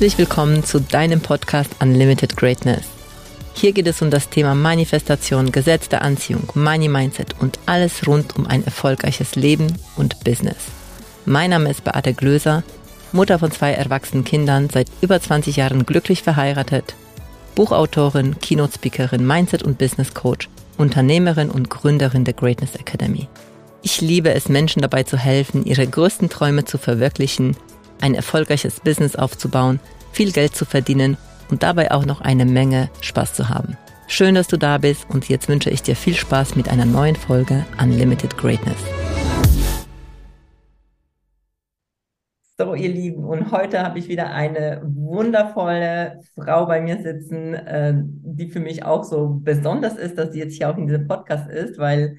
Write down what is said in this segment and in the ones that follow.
Herzlich willkommen zu deinem Podcast Unlimited Greatness. Hier geht es um das Thema Manifestation, Gesetz der Anziehung, Money Mindset und alles rund um ein erfolgreiches Leben und Business. Mein Name ist Beate Glöser, Mutter von zwei erwachsenen Kindern, seit über 20 Jahren glücklich verheiratet, Buchautorin, Keynote-Speakerin, Mindset- und Business Coach, Unternehmerin und Gründerin der Greatness Academy. Ich liebe es, Menschen dabei zu helfen, ihre größten Träume zu verwirklichen, ein erfolgreiches Business aufzubauen, viel Geld zu verdienen und dabei auch noch eine Menge Spaß zu haben. Schön, dass du da bist und jetzt wünsche ich dir viel Spaß mit einer neuen Folge Unlimited Greatness. So, ihr Lieben, und heute habe ich wieder eine wundervolle Frau bei mir sitzen, äh, die für mich auch so besonders ist, dass sie jetzt hier auch in diesem Podcast ist, weil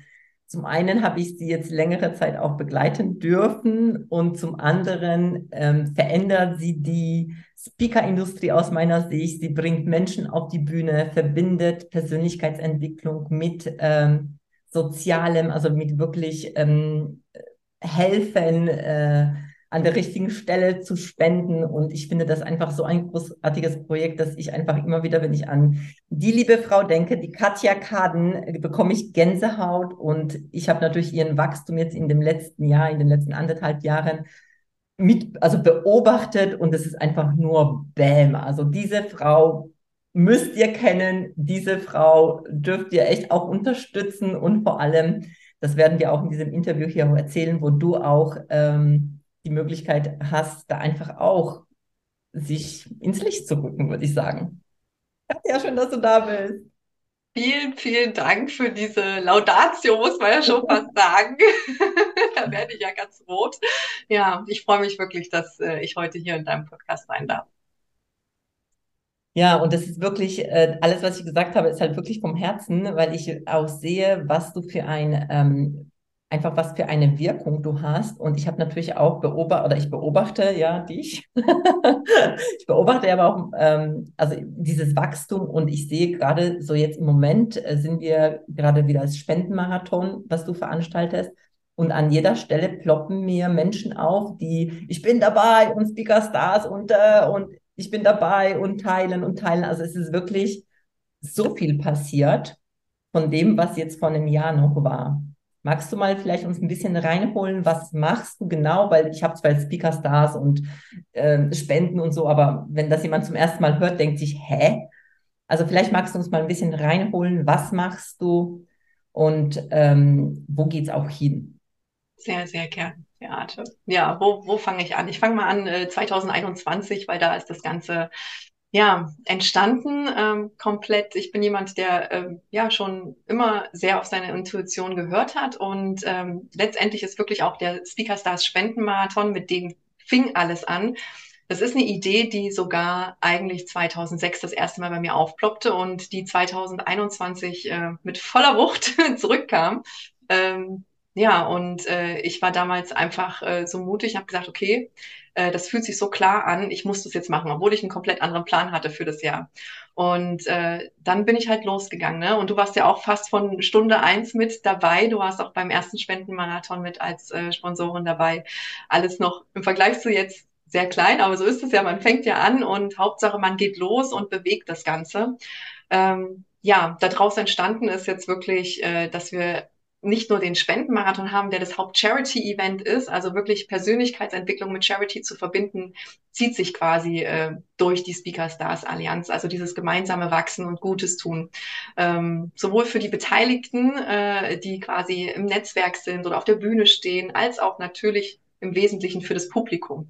zum einen habe ich sie jetzt längere Zeit auch begleiten dürfen und zum anderen ähm, verändert sie die Speaker-Industrie aus meiner Sicht. Sie bringt Menschen auf die Bühne, verbindet Persönlichkeitsentwicklung mit ähm, Sozialem, also mit wirklich ähm, Helfen. Äh, an der richtigen Stelle zu spenden. Und ich finde das einfach so ein großartiges Projekt, dass ich einfach immer wieder, wenn ich an die liebe Frau denke, die Katja Kaden, äh, bekomme ich Gänsehaut. Und ich habe natürlich ihren Wachstum jetzt in dem letzten Jahr, in den letzten anderthalb Jahren mit, also beobachtet und es ist einfach nur Bäm. Also diese Frau müsst ihr kennen, diese Frau dürft ihr echt auch unterstützen und vor allem, das werden wir auch in diesem Interview hier erzählen, wo du auch ähm, die Möglichkeit hast, da einfach auch sich ins Licht zu rücken, würde ich sagen. Ja, schön, dass du da bist. Vielen, vielen Dank für diese Laudatio, muss man ja schon fast sagen. da werde ich ja ganz rot. Ja, ich freue mich wirklich, dass äh, ich heute hier in deinem Podcast sein darf. Ja, und das ist wirklich, äh, alles, was ich gesagt habe, ist halt wirklich vom Herzen, weil ich auch sehe, was du für ein ähm, einfach was für eine Wirkung du hast. Und ich habe natürlich auch beobachtet, oder ich beobachte ja dich. ich beobachte aber auch ähm, also dieses Wachstum und ich sehe gerade so jetzt im Moment äh, sind wir gerade wieder als Spendenmarathon, was du veranstaltest. Und an jeder Stelle ploppen mir Menschen auf, die ich bin dabei und Speaker Stars und, äh, und ich bin dabei und teilen und teilen. Also es ist wirklich so viel passiert von dem, was jetzt vor einem Jahr noch war. Magst du mal vielleicht uns ein bisschen reinholen, was machst du genau? Weil ich habe zwar Speaker Stars und äh, Spenden und so, aber wenn das jemand zum ersten Mal hört, denkt sich, hä? Also vielleicht magst du uns mal ein bisschen reinholen, was machst du und ähm, wo es auch hin? Sehr, sehr gern, Beate. Ja, wo, wo fange ich an? Ich fange mal an äh, 2021, weil da ist das Ganze ja, entstanden ähm, komplett. Ich bin jemand, der ähm, ja schon immer sehr auf seine Intuition gehört hat und ähm, letztendlich ist wirklich auch der Speaker Stars Spendenmarathon, mit dem fing alles an. Das ist eine Idee, die sogar eigentlich 2006 das erste Mal bei mir aufploppte und die 2021 äh, mit voller Wucht zurückkam. Ähm, ja, und äh, ich war damals einfach äh, so mutig, habe gesagt, okay, äh, das fühlt sich so klar an, ich muss das jetzt machen, obwohl ich einen komplett anderen Plan hatte für das Jahr. Und äh, dann bin ich halt losgegangen. Ne? Und du warst ja auch fast von Stunde eins mit dabei. Du warst auch beim ersten Spendenmarathon mit als äh, Sponsorin dabei. Alles noch im Vergleich zu jetzt sehr klein, aber so ist es ja. Man fängt ja an und Hauptsache, man geht los und bewegt das Ganze. Ähm, ja, daraus entstanden ist jetzt wirklich, äh, dass wir nicht nur den Spendenmarathon haben, der das Haupt-Charity-Event ist, also wirklich Persönlichkeitsentwicklung mit Charity zu verbinden, zieht sich quasi äh, durch die Speaker Stars Allianz, also dieses gemeinsame Wachsen und Gutes tun. Ähm, sowohl für die Beteiligten, äh, die quasi im Netzwerk sind oder auf der Bühne stehen, als auch natürlich im Wesentlichen für das Publikum.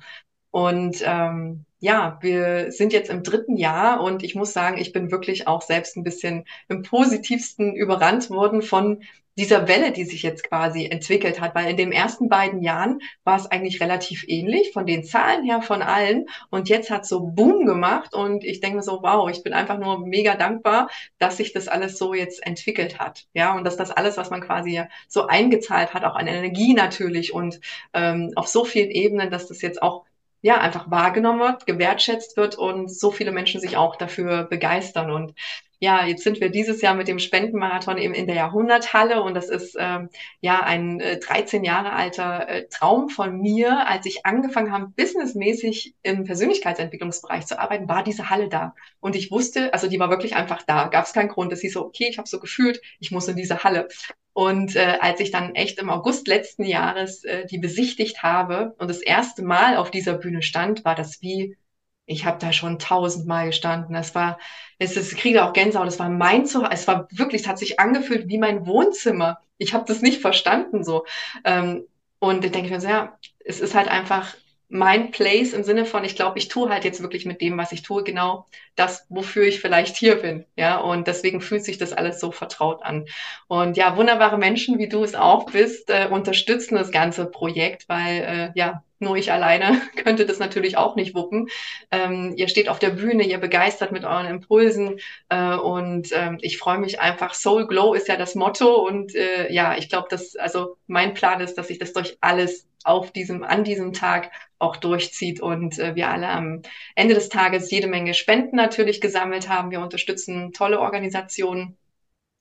Und ähm, ja, wir sind jetzt im dritten Jahr und ich muss sagen, ich bin wirklich auch selbst ein bisschen im positivsten überrannt worden von dieser Welle, die sich jetzt quasi entwickelt hat, weil in den ersten beiden Jahren war es eigentlich relativ ähnlich von den Zahlen her von allen. Und jetzt hat so Boom gemacht und ich denke mir so, wow, ich bin einfach nur mega dankbar, dass sich das alles so jetzt entwickelt hat, ja und dass das alles, was man quasi so eingezahlt hat, auch an Energie natürlich und ähm, auf so vielen Ebenen, dass das jetzt auch ja, einfach wahrgenommen wird, gewertschätzt wird und so viele Menschen sich auch dafür begeistern. Und ja, jetzt sind wir dieses Jahr mit dem Spendenmarathon eben in der Jahrhunderthalle und das ist ähm, ja ein äh, 13 Jahre alter äh, Traum von mir. Als ich angefangen habe, businessmäßig im Persönlichkeitsentwicklungsbereich zu arbeiten, war diese Halle da. Und ich wusste, also die war wirklich einfach da. Gab es keinen Grund. Es hieß so, okay, ich habe so gefühlt, ich muss in diese Halle. Und äh, als ich dann echt im August letzten Jahres äh, die besichtigt habe und das erste Mal auf dieser Bühne stand, war das wie, ich habe da schon tausendmal gestanden. Das war, es ist, kriege auch Gänsehaut, es war mein Zuhause, es war wirklich, es hat sich angefühlt wie mein Wohnzimmer. Ich habe das nicht verstanden so. Ähm, und ich denke mir so, ja, es ist halt einfach mein Place im Sinne von, ich glaube, ich tue halt jetzt wirklich mit dem, was ich tue, genau das, wofür ich vielleicht hier bin. Ja, und deswegen fühlt sich das alles so vertraut an. Und ja, wunderbare Menschen, wie du es auch bist, äh, unterstützen das ganze Projekt, weil äh, ja, nur ich alleine könnte das natürlich auch nicht wuppen. Ähm, ihr steht auf der Bühne, ihr begeistert mit euren Impulsen äh, und ähm, ich freue mich einfach. Soul Glow ist ja das Motto und äh, ja, ich glaube, dass also mein Plan ist, dass ich das durch alles auf diesem an diesem Tag auch durchzieht und äh, wir alle am Ende des Tages jede Menge Spenden natürlich gesammelt haben. Wir unterstützen tolle Organisationen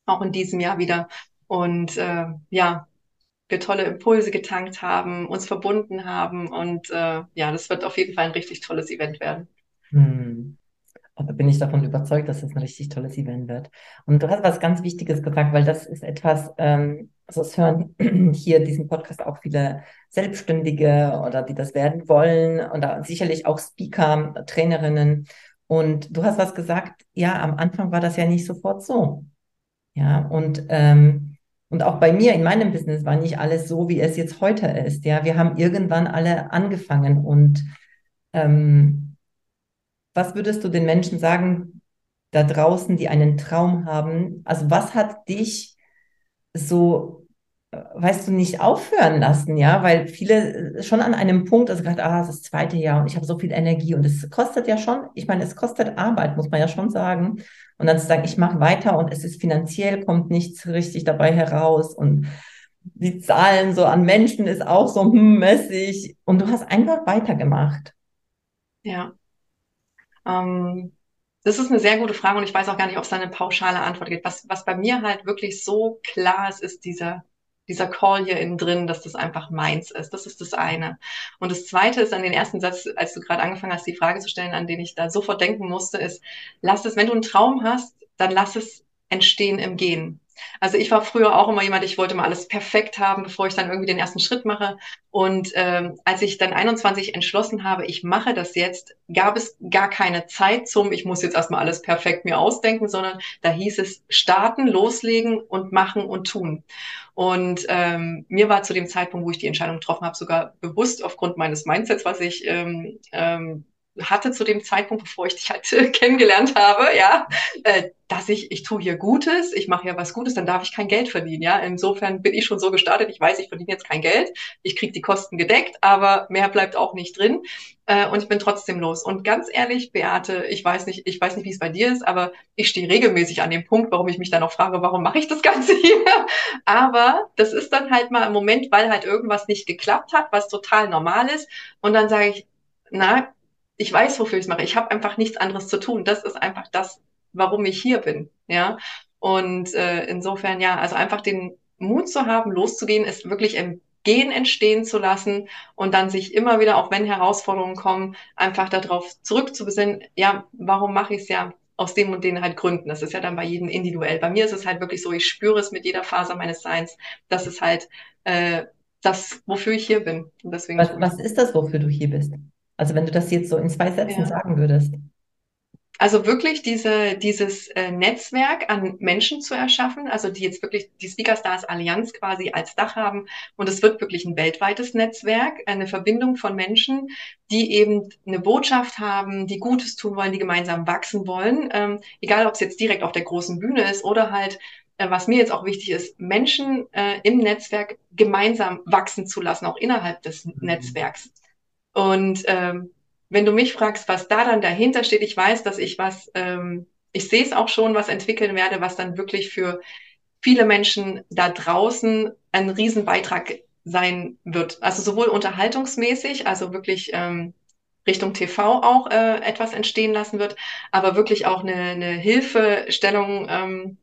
auch in diesem Jahr wieder und äh, ja, wir tolle Impulse getankt haben, uns verbunden haben und äh, ja, das wird auf jeden Fall ein richtig tolles Event werden. Hm. Da bin ich davon überzeugt, dass es ein richtig tolles Event wird. Und du hast was ganz Wichtiges gesagt, weil das ist etwas, ähm, also es hören hier diesen Podcast auch viele Selbstständige oder die das werden wollen oder sicherlich auch Speaker, Trainerinnen. Und du hast was gesagt, ja, am Anfang war das ja nicht sofort so. Ja, und ähm, und auch bei mir in meinem Business war nicht alles so, wie es jetzt heute ist. Ja, wir haben irgendwann alle angefangen. Und ähm, was würdest du den Menschen sagen da draußen, die einen Traum haben? Also was hat dich so, äh, weißt du, nicht aufhören lassen? Ja, weil viele äh, schon an einem Punkt, also gerade, ah, das zweite Jahr und ich habe so viel Energie und es kostet ja schon, ich meine, es kostet Arbeit, muss man ja schon sagen. Und dann zu sagen, ich mache weiter und es ist finanziell, kommt nichts richtig dabei heraus und die Zahlen so an Menschen ist auch so hm, mäßig. Und du hast einfach weitergemacht. Ja. Ähm, das ist eine sehr gute Frage und ich weiß auch gar nicht, ob es da eine pauschale Antwort gibt. Was, was bei mir halt wirklich so klar ist, ist dieser dieser Call hier innen drin, dass das einfach meins ist. Das ist das eine. Und das zweite ist an den ersten Satz, als du gerade angefangen hast, die Frage zu stellen, an den ich da sofort denken musste, ist, lass es, wenn du einen Traum hast, dann lass es entstehen im Gehen. Also ich war früher auch immer jemand, ich wollte mal alles perfekt haben, bevor ich dann irgendwie den ersten Schritt mache. Und ähm, als ich dann 21 entschlossen habe, ich mache das jetzt, gab es gar keine Zeit zum, ich muss jetzt erstmal alles perfekt mir ausdenken, sondern da hieß es starten, loslegen und machen und tun. Und ähm, mir war zu dem Zeitpunkt, wo ich die Entscheidung getroffen habe, sogar bewusst aufgrund meines Mindsets, was ich ähm, ähm, hatte zu dem Zeitpunkt, bevor ich dich halt kennengelernt habe, ja, äh, dass ich, ich tue hier Gutes, ich mache hier was Gutes, dann darf ich kein Geld verdienen, ja. Insofern bin ich schon so gestartet, ich weiß, ich verdiene jetzt kein Geld, ich kriege die Kosten gedeckt, aber mehr bleibt auch nicht drin äh, und ich bin trotzdem los. Und ganz ehrlich, Beate, ich weiß nicht, ich weiß nicht, wie es bei dir ist, aber ich stehe regelmäßig an dem Punkt, warum ich mich dann auch frage, warum mache ich das Ganze hier? aber das ist dann halt mal im Moment, weil halt irgendwas nicht geklappt hat, was total normal ist und dann sage ich, na, ich weiß, wofür ich es mache. Ich habe einfach nichts anderes zu tun. Das ist einfach das, warum ich hier bin. Ja. Und äh, insofern, ja, also einfach den Mut zu haben, loszugehen, ist wirklich im Gehen entstehen zu lassen und dann sich immer wieder, auch wenn Herausforderungen kommen, einfach darauf zurückzubesinnen, ja, warum mache ich es ja aus dem und den halt Gründen. Das ist ja dann bei jedem individuell. Bei mir ist es halt wirklich so, ich spüre es mit jeder Faser meines Seins, dass es halt äh, das, wofür ich hier bin. Und deswegen was, was ist das, wofür du hier bist? Also wenn du das jetzt so in zwei Sätzen ja. sagen würdest. Also wirklich diese, dieses äh, Netzwerk an Menschen zu erschaffen, also die jetzt wirklich die Speaker Stars Allianz quasi als Dach haben. Und es wird wirklich ein weltweites Netzwerk, eine Verbindung von Menschen, die eben eine Botschaft haben, die Gutes tun wollen, die gemeinsam wachsen wollen. Ähm, egal, ob es jetzt direkt auf der großen Bühne ist oder halt äh, was mir jetzt auch wichtig ist, Menschen äh, im Netzwerk gemeinsam wachsen zu lassen, auch innerhalb des mhm. Netzwerks. Und ähm, wenn du mich fragst, was da dann dahinter steht, ich weiß, dass ich was, ähm, ich sehe es auch schon, was entwickeln werde, was dann wirklich für viele Menschen da draußen ein Riesenbeitrag sein wird. Also sowohl unterhaltungsmäßig, also wirklich ähm, Richtung TV auch äh, etwas entstehen lassen wird, aber wirklich auch eine, eine Hilfestellung, ähm,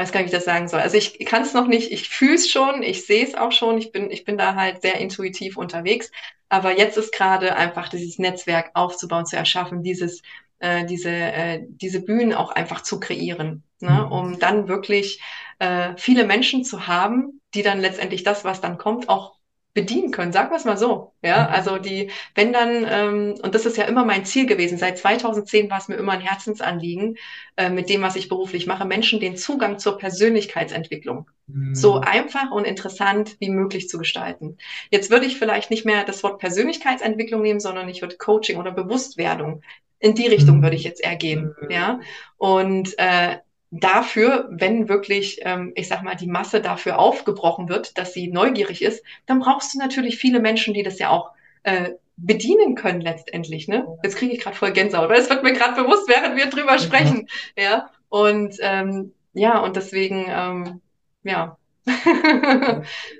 weiß gar nicht, wie ich das sagen soll. Also ich kann es noch nicht, ich fühle es schon, ich sehe es auch schon, ich bin, ich bin da halt sehr intuitiv unterwegs. Aber jetzt ist gerade einfach dieses Netzwerk aufzubauen, zu erschaffen, dieses, äh, diese, äh, diese Bühnen auch einfach zu kreieren, ne? Mhm. um dann wirklich äh, viele Menschen zu haben, die dann letztendlich das, was dann kommt, auch bedienen können, sagen wir es mal so. Ja, mhm. also die, wenn dann, ähm, und das ist ja immer mein Ziel gewesen, seit 2010 war es mir immer ein Herzensanliegen, äh, mit dem, was ich beruflich mache, Menschen den Zugang zur Persönlichkeitsentwicklung mhm. so einfach und interessant wie möglich zu gestalten. Jetzt würde ich vielleicht nicht mehr das Wort Persönlichkeitsentwicklung nehmen, sondern ich würde Coaching oder Bewusstwerdung. In die Richtung mhm. würde ich jetzt eher gehen. Mhm. Ja, und äh, dafür, wenn wirklich, ähm, ich sag mal, die Masse dafür aufgebrochen wird, dass sie neugierig ist, dann brauchst du natürlich viele Menschen, die das ja auch äh, bedienen können letztendlich. Ne? Jetzt kriege ich gerade voll Gänsehaut, weil es wird mir gerade bewusst, während wir drüber sprechen. Ja, und ähm, ja, und deswegen, ähm, ja.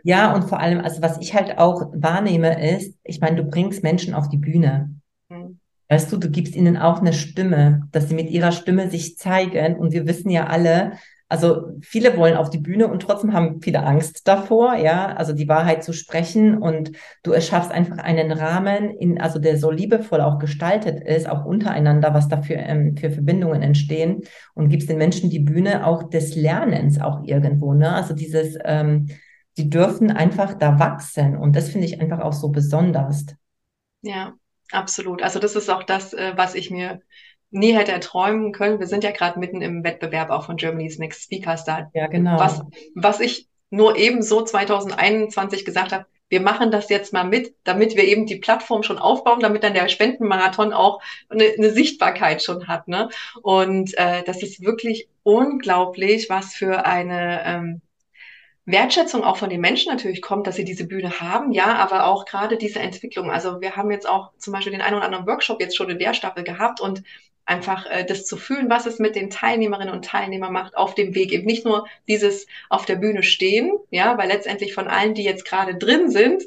ja, und vor allem, also was ich halt auch wahrnehme, ist, ich meine, du bringst Menschen auf die Bühne. Weißt du, du gibst ihnen auch eine Stimme, dass sie mit ihrer Stimme sich zeigen. Und wir wissen ja alle, also viele wollen auf die Bühne und trotzdem haben viele Angst davor, ja, also die Wahrheit zu sprechen. Und du erschaffst einfach einen Rahmen, in, also der so liebevoll auch gestaltet ist, auch untereinander, was dafür ähm, für Verbindungen entstehen und gibst den Menschen die Bühne auch des Lernens auch irgendwo, ne? Also dieses, ähm, die dürfen einfach da wachsen. Und das finde ich einfach auch so besonders. Ja, Absolut. Also das ist auch das, äh, was ich mir nie hätte erträumen können. Wir sind ja gerade mitten im Wettbewerb auch von Germany's Next Speaker Star. Ja, genau. Was, was ich nur eben so 2021 gesagt habe, wir machen das jetzt mal mit, damit wir eben die Plattform schon aufbauen, damit dann der Spendenmarathon auch eine, eine Sichtbarkeit schon hat. Ne? Und äh, das ist wirklich unglaublich, was für eine ähm, Wertschätzung auch von den Menschen natürlich kommt, dass sie diese Bühne haben, ja, aber auch gerade diese Entwicklung. Also wir haben jetzt auch zum Beispiel den einen oder anderen Workshop jetzt schon in der Staffel gehabt und einfach äh, das zu fühlen, was es mit den Teilnehmerinnen und Teilnehmern macht auf dem Weg. Eben nicht nur dieses auf der Bühne stehen, ja, weil letztendlich von allen, die jetzt gerade drin sind,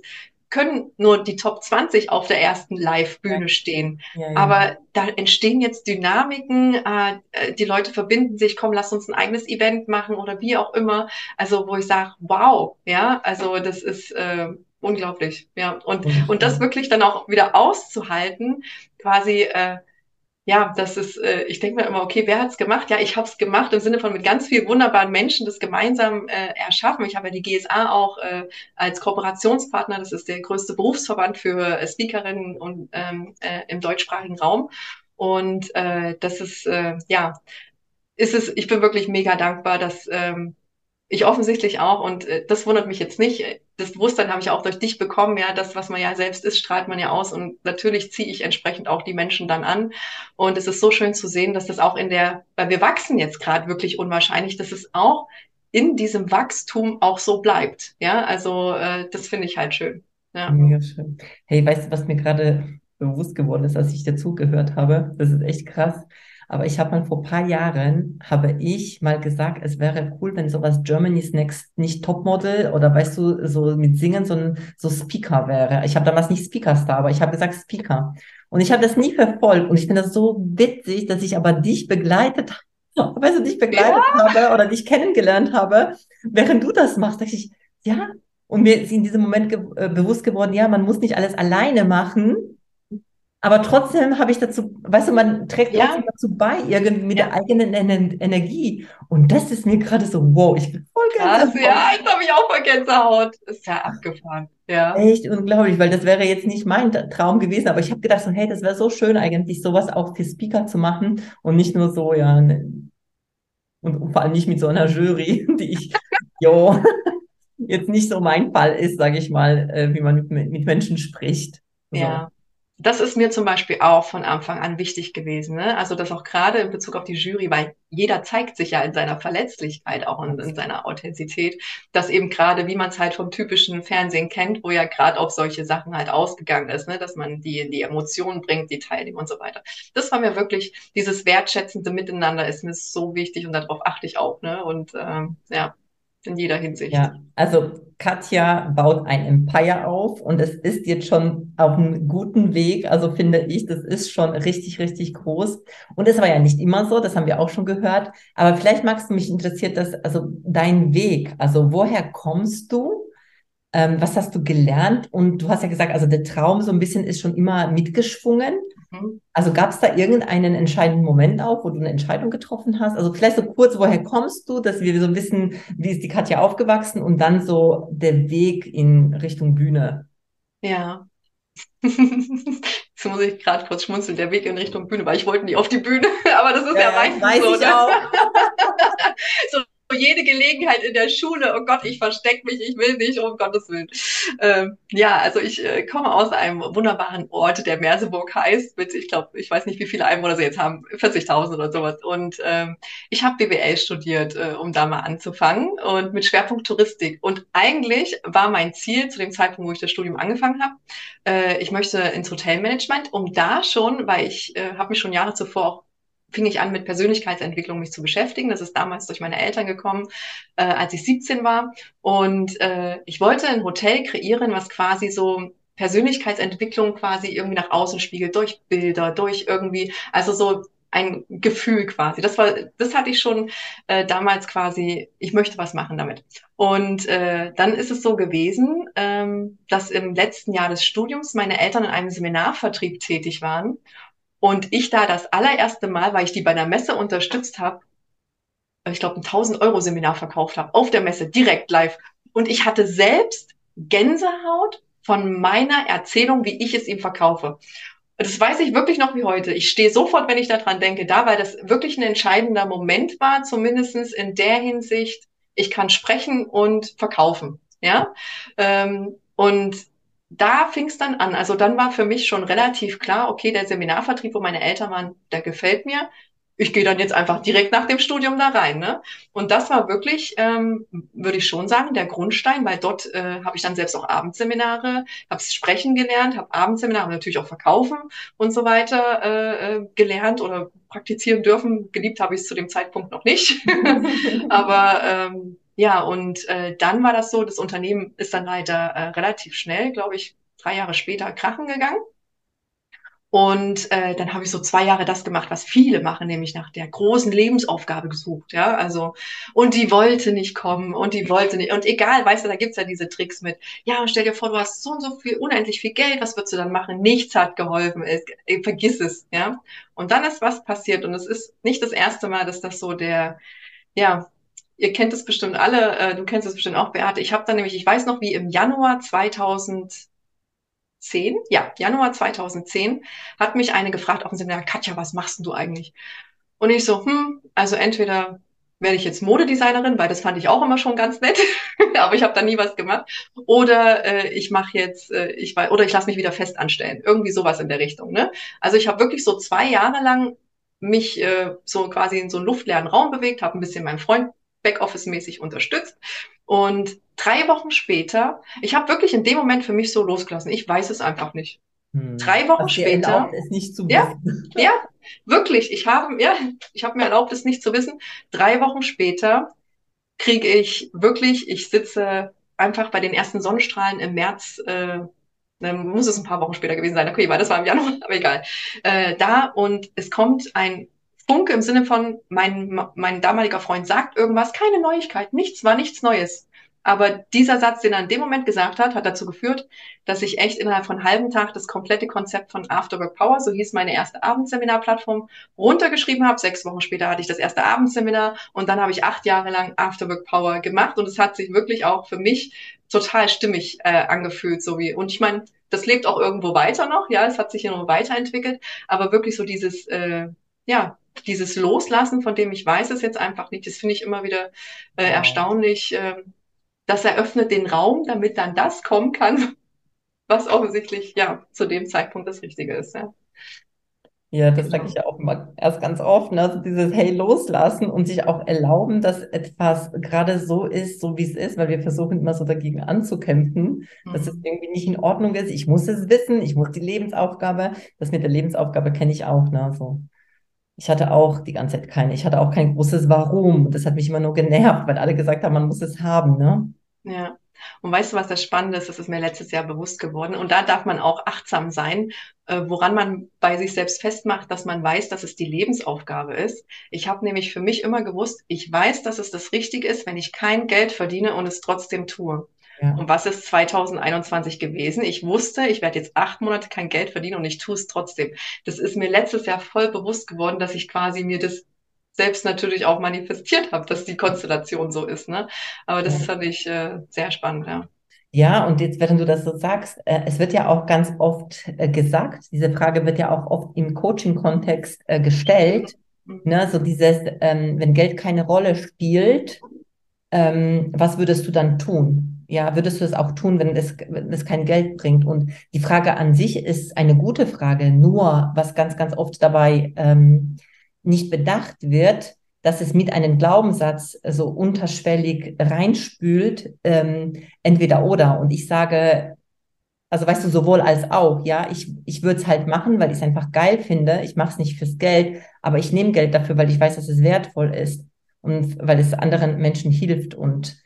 können nur die Top 20 auf der ersten Live-Bühne stehen. Ja, ja. Aber da entstehen jetzt Dynamiken, äh, äh, die Leute verbinden sich, komm, lass uns ein eigenes Event machen oder wie auch immer. Also wo ich sage, wow, ja, also das ist äh, unglaublich, ja. Und, und das wirklich dann auch wieder auszuhalten, quasi äh, ja, das ist, äh, ich denke mir immer, okay, wer hat's gemacht? Ja, ich habe es gemacht im Sinne von mit ganz vielen wunderbaren Menschen das gemeinsam äh, erschaffen. Ich habe ja die GSA auch äh, als Kooperationspartner. Das ist der größte Berufsverband für äh, Speakerinnen und ähm, äh, im deutschsprachigen Raum. Und äh, das ist, äh, ja, ist es, ich bin wirklich mega dankbar, dass ähm, ich offensichtlich auch, und äh, das wundert mich jetzt nicht, das Bewusstsein habe ich auch durch dich bekommen, ja, das, was man ja selbst ist, strahlt man ja aus und natürlich ziehe ich entsprechend auch die Menschen dann an. Und es ist so schön zu sehen, dass das auch in der, weil wir wachsen jetzt gerade wirklich unwahrscheinlich, dass es auch in diesem Wachstum auch so bleibt. Ja, also äh, das finde ich halt schön. Ja. Mega schön. Hey, weißt du, was mir gerade bewusst geworden ist, als ich dazugehört habe? Das ist echt krass. Aber ich habe mal vor paar Jahren, habe ich mal gesagt, es wäre cool, wenn sowas Germany's Next nicht Topmodel oder weißt du, so mit Singen, sondern so Speaker wäre. Ich habe damals nicht Speakerstar, aber ich habe gesagt Speaker. Und ich habe das nie verfolgt. Und ich finde das so witzig, dass ich aber dich begleitet habe, weißt du, dich begleitet ja. habe oder dich kennengelernt habe, während du das machst, dachte ich, ja. Und mir ist in diesem Moment ge äh, bewusst geworden, ja, man muss nicht alles alleine machen, aber trotzdem habe ich dazu, weißt du, man trägt ja. dazu bei, irgendwie mit ja. der eigenen Ener Energie. Und das ist mir gerade so, wow, ich bin voll Gänsehaut. Ja, jetzt habe ich auch voll Gänsehaut. Ist ja abgefahren. Ja. Echt unglaublich, weil das wäre jetzt nicht mein Traum gewesen, aber ich habe gedacht so, hey, das wäre so schön eigentlich, sowas auch für Speaker zu machen und nicht nur so, ja, ne, und vor allem nicht mit so einer Jury, die ich, jo, jetzt nicht so mein Fall ist, sage ich mal, äh, wie man mit, mit Menschen spricht. So. Ja das ist mir zum Beispiel auch von Anfang an wichtig gewesen. Ne? Also das auch gerade in Bezug auf die Jury, weil jeder zeigt sich ja in seiner Verletzlichkeit, auch in, in seiner Authentizität, dass eben gerade, wie man es halt vom typischen Fernsehen kennt, wo ja gerade auf solche Sachen halt ausgegangen ist, ne? dass man die, die Emotionen bringt, die Teilnehmer und so weiter. Das war mir wirklich, dieses wertschätzende Miteinander ist mir so wichtig und darauf achte ich auch. Ne? Und ähm, ja. In jeder Hinsicht. Ja, also Katja baut ein Empire auf und es ist jetzt schon auf einem guten Weg. Also finde ich, das ist schon richtig, richtig groß. Und es war ja nicht immer so, das haben wir auch schon gehört. Aber vielleicht magst du mich interessiert, dass, also dein Weg, also woher kommst du? Ähm, was hast du gelernt? Und du hast ja gesagt, also der Traum so ein bisschen ist schon immer mitgeschwungen. Also gab es da irgendeinen entscheidenden Moment auch, wo du eine Entscheidung getroffen hast? Also vielleicht so kurz, woher kommst du, dass wir so wissen, wie ist die Katja aufgewachsen und dann so der Weg in Richtung Bühne. Ja. Jetzt muss ich gerade kurz schmunzeln, der Weg in Richtung Bühne, weil ich wollte nie auf die Bühne, aber das ist ja, ja meistens weiß so. Ich ne? auch. so jede Gelegenheit in der Schule, oh Gott, ich verstecke mich, ich will nicht, um Gottes Willen. Ähm, ja, also ich äh, komme aus einem wunderbaren Ort, der Merseburg heißt, mit, ich glaube, ich weiß nicht, wie viele Einwohner sie jetzt haben, 40.000 oder sowas. Und ähm, ich habe BWL studiert, äh, um da mal anzufangen und mit Schwerpunkt Touristik. Und eigentlich war mein Ziel zu dem Zeitpunkt, wo ich das Studium angefangen habe, äh, ich möchte ins Hotelmanagement, um da schon, weil ich äh, habe mich schon Jahre zuvor auch fing ich an, mit Persönlichkeitsentwicklung mich zu beschäftigen. Das ist damals durch meine Eltern gekommen, äh, als ich 17 war. Und äh, ich wollte ein Hotel kreieren, was quasi so Persönlichkeitsentwicklung quasi irgendwie nach außen spiegelt, durch Bilder, durch irgendwie, also so ein Gefühl quasi. Das war, das hatte ich schon äh, damals quasi, ich möchte was machen damit. Und äh, dann ist es so gewesen, ähm, dass im letzten Jahr des Studiums meine Eltern in einem Seminarvertrieb tätig waren und ich da das allererste Mal, weil ich die bei einer Messe unterstützt habe, ich glaube, ein 1000 Euro Seminar verkauft habe, auf der Messe, direkt live. Und ich hatte selbst Gänsehaut von meiner Erzählung, wie ich es ihm verkaufe. Das weiß ich wirklich noch wie heute. Ich stehe sofort, wenn ich daran denke, da, weil das wirklich ein entscheidender Moment war, zumindestens in der Hinsicht, ich kann sprechen und verkaufen. Ja. Ähm, und da fing es dann an. Also dann war für mich schon relativ klar, okay, der Seminarvertrieb, wo meine Eltern waren, der gefällt mir. Ich gehe dann jetzt einfach direkt nach dem Studium da rein. Ne? Und das war wirklich, ähm, würde ich schon sagen, der Grundstein, weil dort äh, habe ich dann selbst auch Abendseminare, habe Sprechen gelernt, habe Abendseminare natürlich auch Verkaufen und so weiter äh, äh gelernt oder praktizieren dürfen. Geliebt habe ich es zu dem Zeitpunkt noch nicht. Aber ähm, ja, und äh, dann war das so, das Unternehmen ist dann leider äh, relativ schnell, glaube ich, drei Jahre später krachen gegangen. Und äh, dann habe ich so zwei Jahre das gemacht, was viele machen, nämlich nach der großen Lebensaufgabe gesucht. Ja, also, und die wollte nicht kommen und die wollte nicht. Und egal, weißt du, da gibt's ja diese Tricks mit, ja, stell dir vor, du hast so und so viel, unendlich viel Geld, was würdest du dann machen? Nichts hat geholfen, es, äh, vergiss es, ja. Und dann ist was passiert und es ist nicht das erste Mal, dass das so der, ja, ihr kennt es bestimmt alle, äh, du kennst es bestimmt auch, Beate. Ich habe dann nämlich, ich weiß noch, wie im Januar 2010, ja, Januar 2010, hat mich eine gefragt auf dem Seminar, Katja, was machst denn du eigentlich? Und ich so, hm, also entweder werde ich jetzt Modedesignerin, weil das fand ich auch immer schon ganz nett, aber ich habe da nie was gemacht. Oder äh, ich mache jetzt, äh, ich oder ich lasse mich wieder fest anstellen. Irgendwie sowas in der Richtung. Ne? Also ich habe wirklich so zwei Jahre lang mich äh, so quasi in so einen luftleeren Raum bewegt, habe ein bisschen meinen Freund Backoffice-mäßig unterstützt. Und drei Wochen später, ich habe wirklich in dem Moment für mich so losgelassen. Ich weiß es einfach nicht. Hm. Drei Wochen also später. Erlaubt, es nicht zu wissen. Ja, ja wirklich. Ich habe ja, ich habe mir erlaubt, es nicht zu wissen. Drei Wochen später kriege ich wirklich, ich sitze einfach bei den ersten Sonnenstrahlen im März. Äh, muss es ein paar Wochen später gewesen sein. Okay, weil das war im Januar, aber egal. Äh, da und es kommt ein Funke im Sinne von, mein, mein damaliger Freund sagt irgendwas, keine Neuigkeit, nichts war nichts Neues. Aber dieser Satz, den er in dem Moment gesagt hat, hat dazu geführt, dass ich echt innerhalb von einem halben Tag das komplette Konzept von Afterwork Power, so hieß meine erste Abendseminarplattform, runtergeschrieben habe. Sechs Wochen später hatte ich das erste Abendseminar und dann habe ich acht Jahre lang Afterwork Power gemacht und es hat sich wirklich auch für mich total stimmig äh, angefühlt, so wie und ich meine, das lebt auch irgendwo weiter noch, ja, es hat sich ja noch weiterentwickelt, aber wirklich so dieses äh, ja, dieses Loslassen, von dem ich weiß es jetzt einfach nicht, das finde ich immer wieder äh, erstaunlich. Äh, das eröffnet den Raum, damit dann das kommen kann, was offensichtlich ja zu dem Zeitpunkt das Richtige ist. Ja. Ja, das sage ich ja auch immer erst ganz oft, ne? also dieses Hey loslassen und sich auch erlauben, dass etwas gerade so ist, so wie es ist, weil wir versuchen immer so dagegen anzukämpfen, mhm. dass es mhm. irgendwie nicht in Ordnung ist. Ich muss es wissen, ich muss die Lebensaufgabe, das mit der Lebensaufgabe kenne ich auch, ne? So. Ich hatte auch die ganze Zeit keine. Ich hatte auch kein großes Warum. Das hat mich immer nur genervt, weil alle gesagt haben, man muss es haben, ne? Ja. Und weißt du, was das Spannende ist? Das ist mir letztes Jahr bewusst geworden. Und da darf man auch achtsam sein, äh, woran man bei sich selbst festmacht, dass man weiß, dass es die Lebensaufgabe ist. Ich habe nämlich für mich immer gewusst, ich weiß, dass es das Richtige ist, wenn ich kein Geld verdiene und es trotzdem tue. Ja. Und was ist 2021 gewesen? Ich wusste, ich werde jetzt acht Monate kein Geld verdienen und ich tue es trotzdem. Das ist mir letztes Jahr voll bewusst geworden, dass ich quasi mir das selbst natürlich auch manifestiert habe, dass die Konstellation so ist. Ne? Aber das ja. fand ich äh, sehr spannend, ja. Ja, und jetzt, wenn du das so sagst, äh, es wird ja auch ganz oft äh, gesagt, diese Frage wird ja auch oft im Coaching-Kontext äh, gestellt, mhm. ne? so dieses, ähm, wenn Geld keine Rolle spielt, ähm, was würdest du dann tun? Ja, würdest du es auch tun, wenn es, wenn es kein Geld bringt? Und die Frage an sich ist eine gute Frage, nur was ganz, ganz oft dabei ähm, nicht bedacht wird, dass es mit einem Glaubenssatz so unterschwellig reinspült, ähm, entweder oder. Und ich sage, also weißt du, sowohl als auch, ja, ich, ich würde es halt machen, weil ich es einfach geil finde. Ich mache es nicht fürs Geld, aber ich nehme Geld dafür, weil ich weiß, dass es wertvoll ist und weil es anderen Menschen hilft und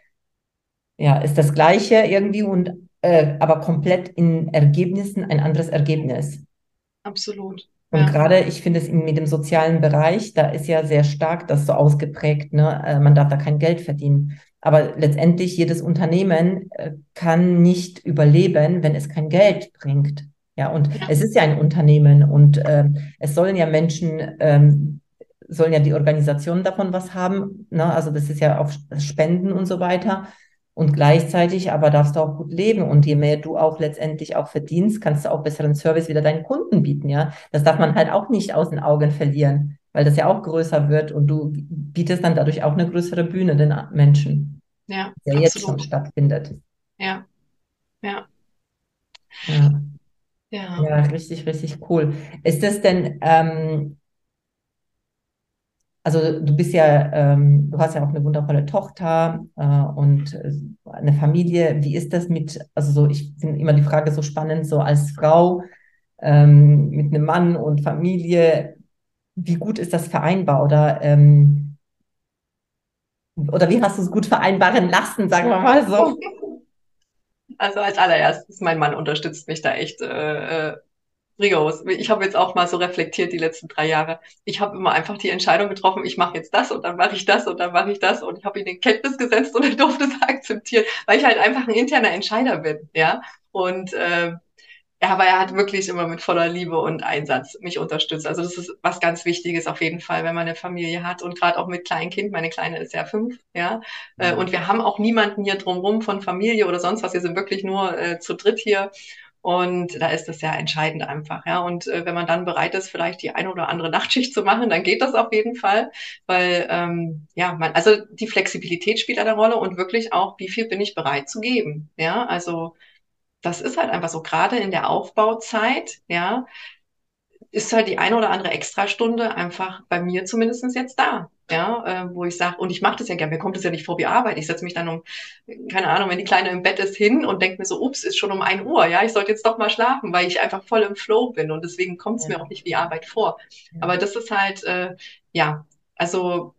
ja, ist das Gleiche irgendwie und äh, aber komplett in Ergebnissen ein anderes Ergebnis. Absolut. Und ja. gerade, ich finde es in, mit dem sozialen Bereich, da ist ja sehr stark das so ausgeprägt, ne? Äh, man darf da kein Geld verdienen. Aber letztendlich, jedes Unternehmen äh, kann nicht überleben, wenn es kein Geld bringt. Ja, und ja. es ist ja ein Unternehmen und äh, es sollen ja Menschen, ähm, sollen ja die Organisationen davon was haben. Ne? Also das ist ja auf Spenden und so weiter. Und gleichzeitig aber darfst du auch gut leben. Und je mehr du auch letztendlich auch verdienst, kannst du auch besseren Service wieder deinen Kunden bieten. Ja, das darf man halt auch nicht aus den Augen verlieren, weil das ja auch größer wird und du bietest dann dadurch auch eine größere Bühne den Menschen. Ja, der absolut. jetzt schon stattfindet. Ja, ja. Ja. Ja. ja, richtig, richtig cool. Ist das denn, ähm, also du bist ja, ähm, du hast ja auch eine wundervolle Tochter äh, und äh, eine Familie. Wie ist das mit, also so, ich finde immer die Frage so spannend, so als Frau ähm, mit einem Mann und Familie, wie gut ist das vereinbar oder ähm, oder wie hast du es gut vereinbaren lassen, sagen wir mal so? Also als allererstes, mein Mann unterstützt mich da echt äh, äh rigoros. Ich habe jetzt auch mal so reflektiert die letzten drei Jahre. Ich habe immer einfach die Entscheidung getroffen, ich mache jetzt das und dann mache ich das und dann mache ich das und ich habe ihn in Kenntnis gesetzt und er durfte es akzeptieren, weil ich halt einfach ein interner Entscheider bin, ja. Und äh, ja, aber er hat wirklich immer mit voller Liebe und Einsatz mich unterstützt. Also das ist was ganz Wichtiges auf jeden Fall, wenn man eine Familie hat und gerade auch mit kleinen Kind. Meine Kleine ist ja fünf, ja. Mhm. Und wir haben auch niemanden hier drumherum von Familie oder sonst was. Wir sind wirklich nur äh, zu dritt hier. Und da ist das ja entscheidend einfach, ja. Und äh, wenn man dann bereit ist, vielleicht die eine oder andere Nachtschicht zu machen, dann geht das auf jeden Fall, weil ähm, ja, man, also die Flexibilität spielt eine Rolle und wirklich auch, wie viel bin ich bereit zu geben, ja. Also das ist halt einfach so, gerade in der Aufbauzeit, ja, ist halt die eine oder andere Extrastunde einfach bei mir zumindest jetzt da ja, äh, wo ich sage, und ich mache das ja gerne, mir kommt das ja nicht vor wie Arbeit. Ich setze mich dann um, keine Ahnung, wenn die Kleine im Bett ist, hin und denke mir so, ups, ist schon um ein Uhr, ja, ich sollte jetzt doch mal schlafen, weil ich einfach voll im Flow bin und deswegen kommt es ja. mir auch nicht wie Arbeit vor. Ja. Aber das ist halt, äh, ja, also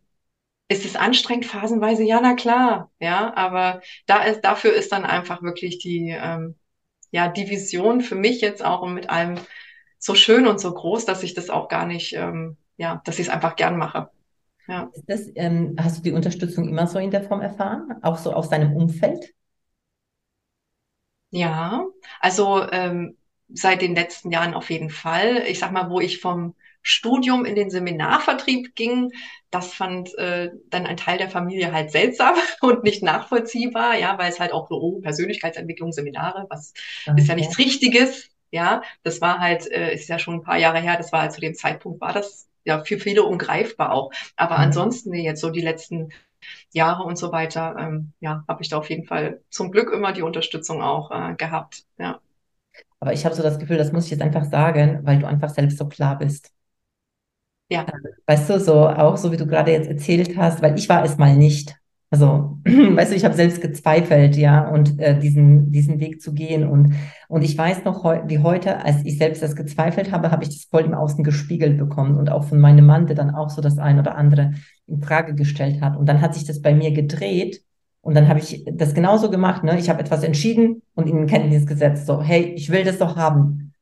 ist es anstrengend phasenweise? Ja, na klar, ja, aber da ist, dafür ist dann einfach wirklich die, ähm, ja, die Vision für mich jetzt auch und mit allem so schön und so groß, dass ich das auch gar nicht, ähm, ja, dass ich es einfach gern mache. Ja. Das, ähm, hast du die Unterstützung immer so in der Form erfahren, auch so aus deinem Umfeld? Ja, also ähm, seit den letzten Jahren auf jeden Fall. Ich sag mal, wo ich vom Studium in den Seminarvertrieb ging, das fand äh, dann ein Teil der Familie halt seltsam und nicht nachvollziehbar, ja, weil es halt auch oh, Persönlichkeitsentwicklung, Seminare, was okay. ist ja nichts Richtiges, ja, das war halt, äh, ist ja schon ein paar Jahre her, das war halt zu dem Zeitpunkt, war das ja für viele ungreifbar auch. Aber mhm. ansonsten nee, jetzt so die letzten Jahre und so weiter, ähm, ja, habe ich da auf jeden Fall zum Glück immer die Unterstützung auch äh, gehabt. Ja. Aber ich habe so das Gefühl, das muss ich jetzt einfach sagen, weil du einfach selbst so klar bist. Ja. Weißt du, so auch so wie du gerade jetzt erzählt hast, weil ich war es mal nicht. Also, weißt du, ich habe selbst gezweifelt, ja, und äh, diesen, diesen Weg zu gehen. Und, und ich weiß noch heu wie heute, als ich selbst das gezweifelt habe, habe ich das voll im Außen gespiegelt bekommen und auch von meinem Mann, der dann auch so das ein oder andere in Frage gestellt hat. Und dann hat sich das bei mir gedreht. Und dann habe ich das genauso gemacht. Ne? Ich habe etwas entschieden und ihnen Kenntnis gesetzt. So, hey, ich will das doch haben.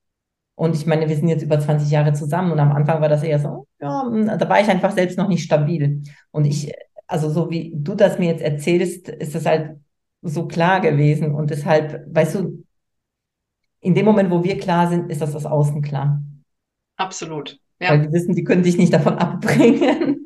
Und ich meine, wir sind jetzt über 20 Jahre zusammen und am Anfang war das eher so, ja, da war ich einfach selbst noch nicht stabil. Und ich also so wie du das mir jetzt erzählst, ist das halt so klar gewesen. Und deshalb, weißt du, in dem Moment, wo wir klar sind, ist das das Außen klar. Absolut. Ja. Weil die wissen, die können dich nicht davon abbringen.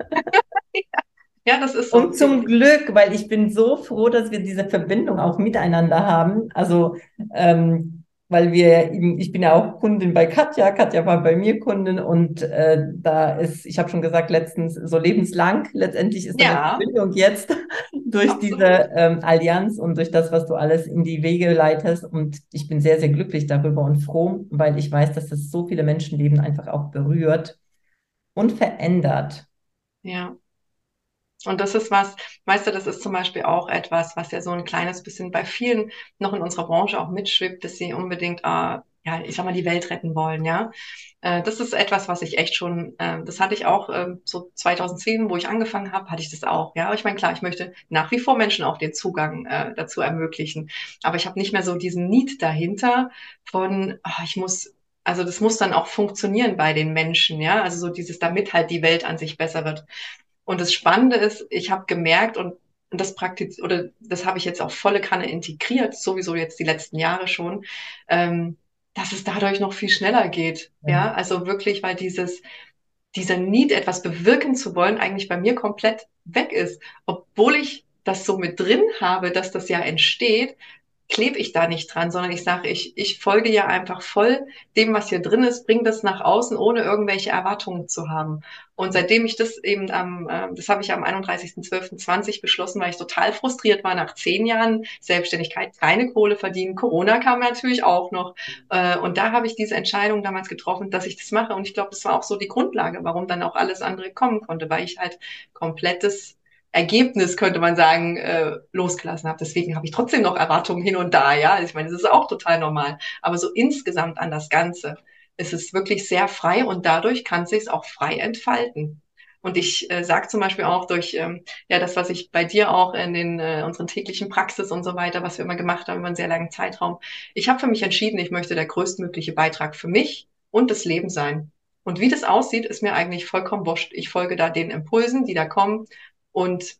ja, das ist so. Und zum Glück, weil ich bin so froh, dass wir diese Verbindung auch miteinander haben. Also ähm, weil wir eben, ich bin ja auch Kundin bei Katja, Katja war bei mir Kundin und äh, da ist, ich habe schon gesagt, letztens so lebenslang, letztendlich ist ja. eine Verbindung jetzt durch Absolut. diese ähm, Allianz und durch das, was du alles in die Wege leitest und ich bin sehr, sehr glücklich darüber und froh, weil ich weiß, dass das so viele Menschenleben einfach auch berührt und verändert. Ja. Und das ist was, weißt du, das ist zum Beispiel auch etwas, was ja so ein kleines bisschen bei vielen noch in unserer Branche auch mitschwebt, dass sie unbedingt, äh, ja, ich sag mal, die Welt retten wollen, ja. Äh, das ist etwas, was ich echt schon, äh, das hatte ich auch äh, so 2010, wo ich angefangen habe, hatte ich das auch, ja. Ich meine, klar, ich möchte nach wie vor Menschen auch den Zugang äh, dazu ermöglichen, aber ich habe nicht mehr so diesen Need dahinter von, ach, ich muss also das muss dann auch funktionieren bei den Menschen, ja. Also so dieses, damit halt die Welt an sich besser wird. Und das Spannende ist, ich habe gemerkt und, und das praktiz oder das habe ich jetzt auch volle Kanne integriert, sowieso jetzt die letzten Jahre schon, ähm, dass es dadurch noch viel schneller geht. Ja, ja? also wirklich, weil dieses, dieser Need, etwas bewirken zu wollen, eigentlich bei mir komplett weg ist. Obwohl ich das so mit drin habe, dass das ja entsteht, klebe ich da nicht dran, sondern ich sage, ich, ich folge ja einfach voll dem, was hier drin ist, bringe das nach außen, ohne irgendwelche Erwartungen zu haben. Und seitdem ich das eben am, äh, das habe ich am 31.12.20 beschlossen, weil ich total frustriert war nach zehn Jahren Selbstständigkeit, keine Kohle verdienen. Corona kam natürlich auch noch. Äh, und da habe ich diese Entscheidung damals getroffen, dass ich das mache. Und ich glaube, das war auch so die Grundlage, warum dann auch alles andere kommen konnte, weil ich halt komplettes Ergebnis, könnte man sagen, äh, losgelassen habe. Deswegen habe ich trotzdem noch Erwartungen hin und da, ja. Ich meine, das ist auch total normal. Aber so insgesamt an das Ganze ist es wirklich sehr frei und dadurch kann es sich auch frei entfalten. Und ich äh, sage zum Beispiel auch durch ähm, ja das, was ich bei dir auch in den äh, unseren täglichen Praxis und so weiter, was wir immer gemacht haben über einen sehr langen Zeitraum. Ich habe für mich entschieden, ich möchte der größtmögliche Beitrag für mich und das Leben sein. Und wie das aussieht, ist mir eigentlich vollkommen wurscht. Ich folge da den Impulsen, die da kommen und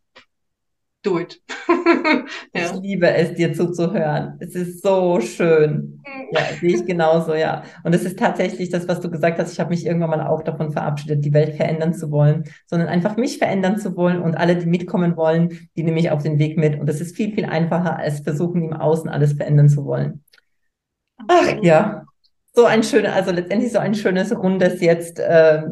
do it. ja. Ich liebe es, dir zuzuhören. Es ist so schön. Mhm. Ja, sehe ich genauso, ja. Und es ist tatsächlich das, was du gesagt hast. Ich habe mich irgendwann mal auch davon verabschiedet, die Welt verändern zu wollen, sondern einfach mich verändern zu wollen und alle, die mitkommen wollen, die nehme ich auf den Weg mit. Und das ist viel, viel einfacher, als versuchen, im Außen alles verändern zu wollen. Ach ja, so ein schönes, also letztendlich so ein schönes rundes jetzt. Äh,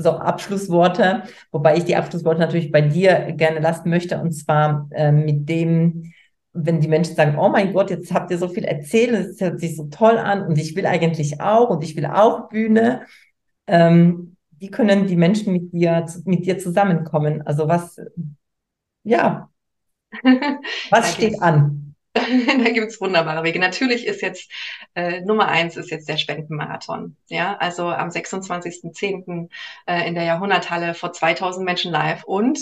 so Abschlussworte, wobei ich die Abschlussworte natürlich bei dir gerne lassen möchte, und zwar äh, mit dem, wenn die Menschen sagen, oh mein Gott, jetzt habt ihr so viel erzählt, es hört sich so toll an und ich will eigentlich auch und ich will auch Bühne. Ähm, wie können die Menschen mit dir, mit dir zusammenkommen? Also was, ja, was steht an? da gibt's wunderbare Wege. Natürlich ist jetzt äh, Nummer eins ist jetzt der Spendenmarathon. Ja, also am 26.10. Äh, in der Jahrhunderthalle vor 2000 Menschen live und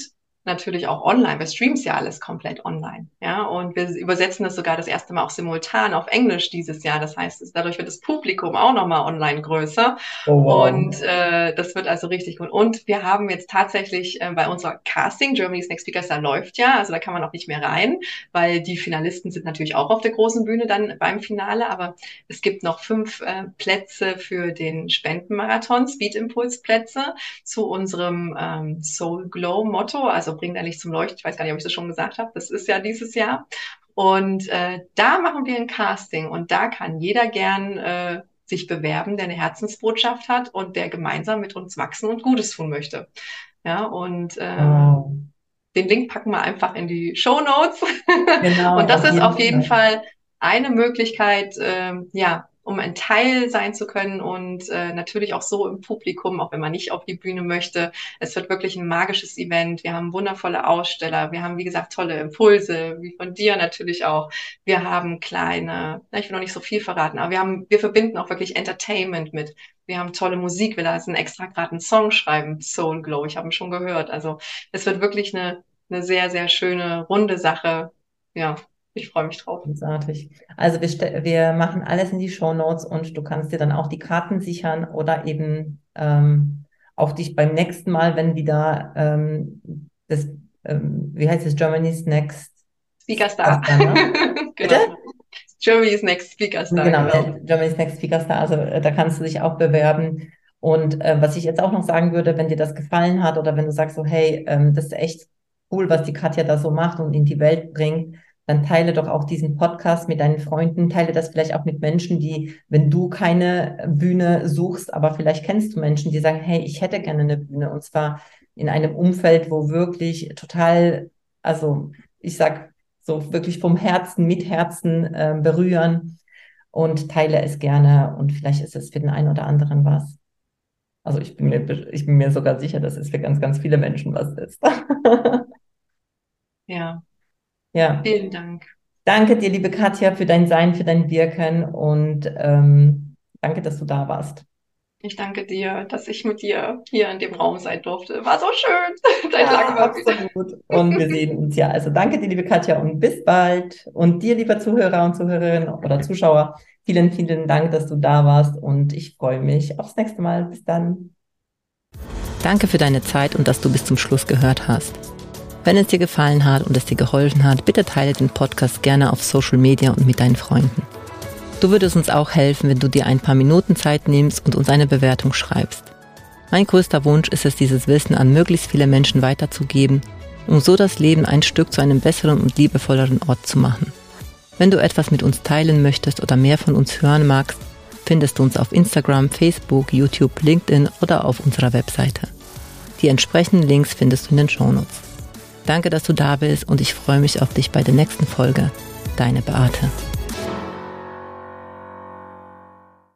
natürlich auch online. Wir streamen es ja alles komplett online. Ja, und wir übersetzen es sogar das erste Mal auch simultan auf Englisch dieses Jahr. Das heißt, dadurch wird das Publikum auch nochmal online größer. Oh, wow. Und äh, das wird also richtig gut. Und wir haben jetzt tatsächlich äh, bei unserer Casting, Germany's Next Speaker Star läuft ja, also da kann man auch nicht mehr rein, weil die Finalisten sind natürlich auch auf der großen Bühne dann beim Finale. Aber es gibt noch fünf äh, Plätze für den Spendenmarathon, Speed Impulse Plätze zu unserem ähm, Soul Glow Motto, also bringt eigentlich zum Leuchten. Ich weiß gar nicht, ob ich das schon gesagt habe. Das ist ja dieses Jahr. Und äh, da machen wir ein Casting und da kann jeder gern äh, sich bewerben, der eine Herzensbotschaft hat und der gemeinsam mit uns wachsen und Gutes tun möchte. Ja, und äh, wow. den Link packen wir einfach in die Show Notes. Genau, und das ist auf jeden Fall. Fall eine Möglichkeit, äh, ja, um ein Teil sein zu können und äh, natürlich auch so im Publikum, auch wenn man nicht auf die Bühne möchte. Es wird wirklich ein magisches Event. Wir haben wundervolle Aussteller. Wir haben, wie gesagt, tolle Impulse, wie von dir natürlich auch. Wir haben kleine, na, ich will noch nicht so viel verraten, aber wir haben, wir verbinden auch wirklich Entertainment mit. Wir haben tolle Musik. Wir lassen extra gerade einen Song schreiben, Soul Glow. Ich habe ihn schon gehört. Also es wird wirklich eine, eine sehr, sehr schöne, runde Sache. Ja, ich freue mich drauf. Großartig. Also wir, wir machen alles in die Show Notes und du kannst dir dann auch die Karten sichern oder eben ähm, auch dich beim nächsten Mal, wenn wieder ähm, das, ähm, wie heißt es, Germany's Next Speaker Star. Star ne? genau. Germany's Next Speaker Star. Genau, genau, Germany's Next Speaker Star. Also äh, da kannst du dich auch bewerben. Und äh, was ich jetzt auch noch sagen würde, wenn dir das gefallen hat oder wenn du sagst so, hey, ähm, das ist echt cool, was die Katja da so macht und in die Welt bringt, dann teile doch auch diesen Podcast mit deinen Freunden, teile das vielleicht auch mit Menschen, die, wenn du keine Bühne suchst, aber vielleicht kennst du Menschen, die sagen, hey, ich hätte gerne eine Bühne und zwar in einem Umfeld, wo wirklich total, also ich sag so wirklich vom Herzen, mit Herzen äh, berühren und teile es gerne und vielleicht ist es für den einen oder anderen was. Also ich bin mir, ich bin mir sogar sicher, dass es für ganz, ganz viele Menschen was ist. ja, ja. Vielen Dank. Danke dir, liebe Katja, für dein Sein, für dein Wirken und ähm, danke, dass du da warst. Ich danke dir, dass ich mit dir hier in dem Raum sein durfte. War so schön. Dein ja, absolut. Und wir sehen uns ja. Also danke dir, liebe Katja, und bis bald. Und dir, lieber Zuhörer und Zuhörerinnen oder Zuschauer, vielen, vielen Dank, dass du da warst. Und ich freue mich aufs nächste Mal. Bis dann. Danke für deine Zeit und dass du bis zum Schluss gehört hast. Wenn es dir gefallen hat und es dir geholfen hat, bitte teile den Podcast gerne auf Social Media und mit deinen Freunden. Du würdest uns auch helfen, wenn du dir ein paar Minuten Zeit nimmst und uns eine Bewertung schreibst. Mein größter Wunsch ist es, dieses Wissen an möglichst viele Menschen weiterzugeben, um so das Leben ein Stück zu einem besseren und liebevolleren Ort zu machen. Wenn du etwas mit uns teilen möchtest oder mehr von uns hören magst, findest du uns auf Instagram, Facebook, YouTube, LinkedIn oder auf unserer Webseite. Die entsprechenden Links findest du in den Shownotes. Danke, dass du da bist und ich freue mich auf dich bei der nächsten Folge. Deine Beate.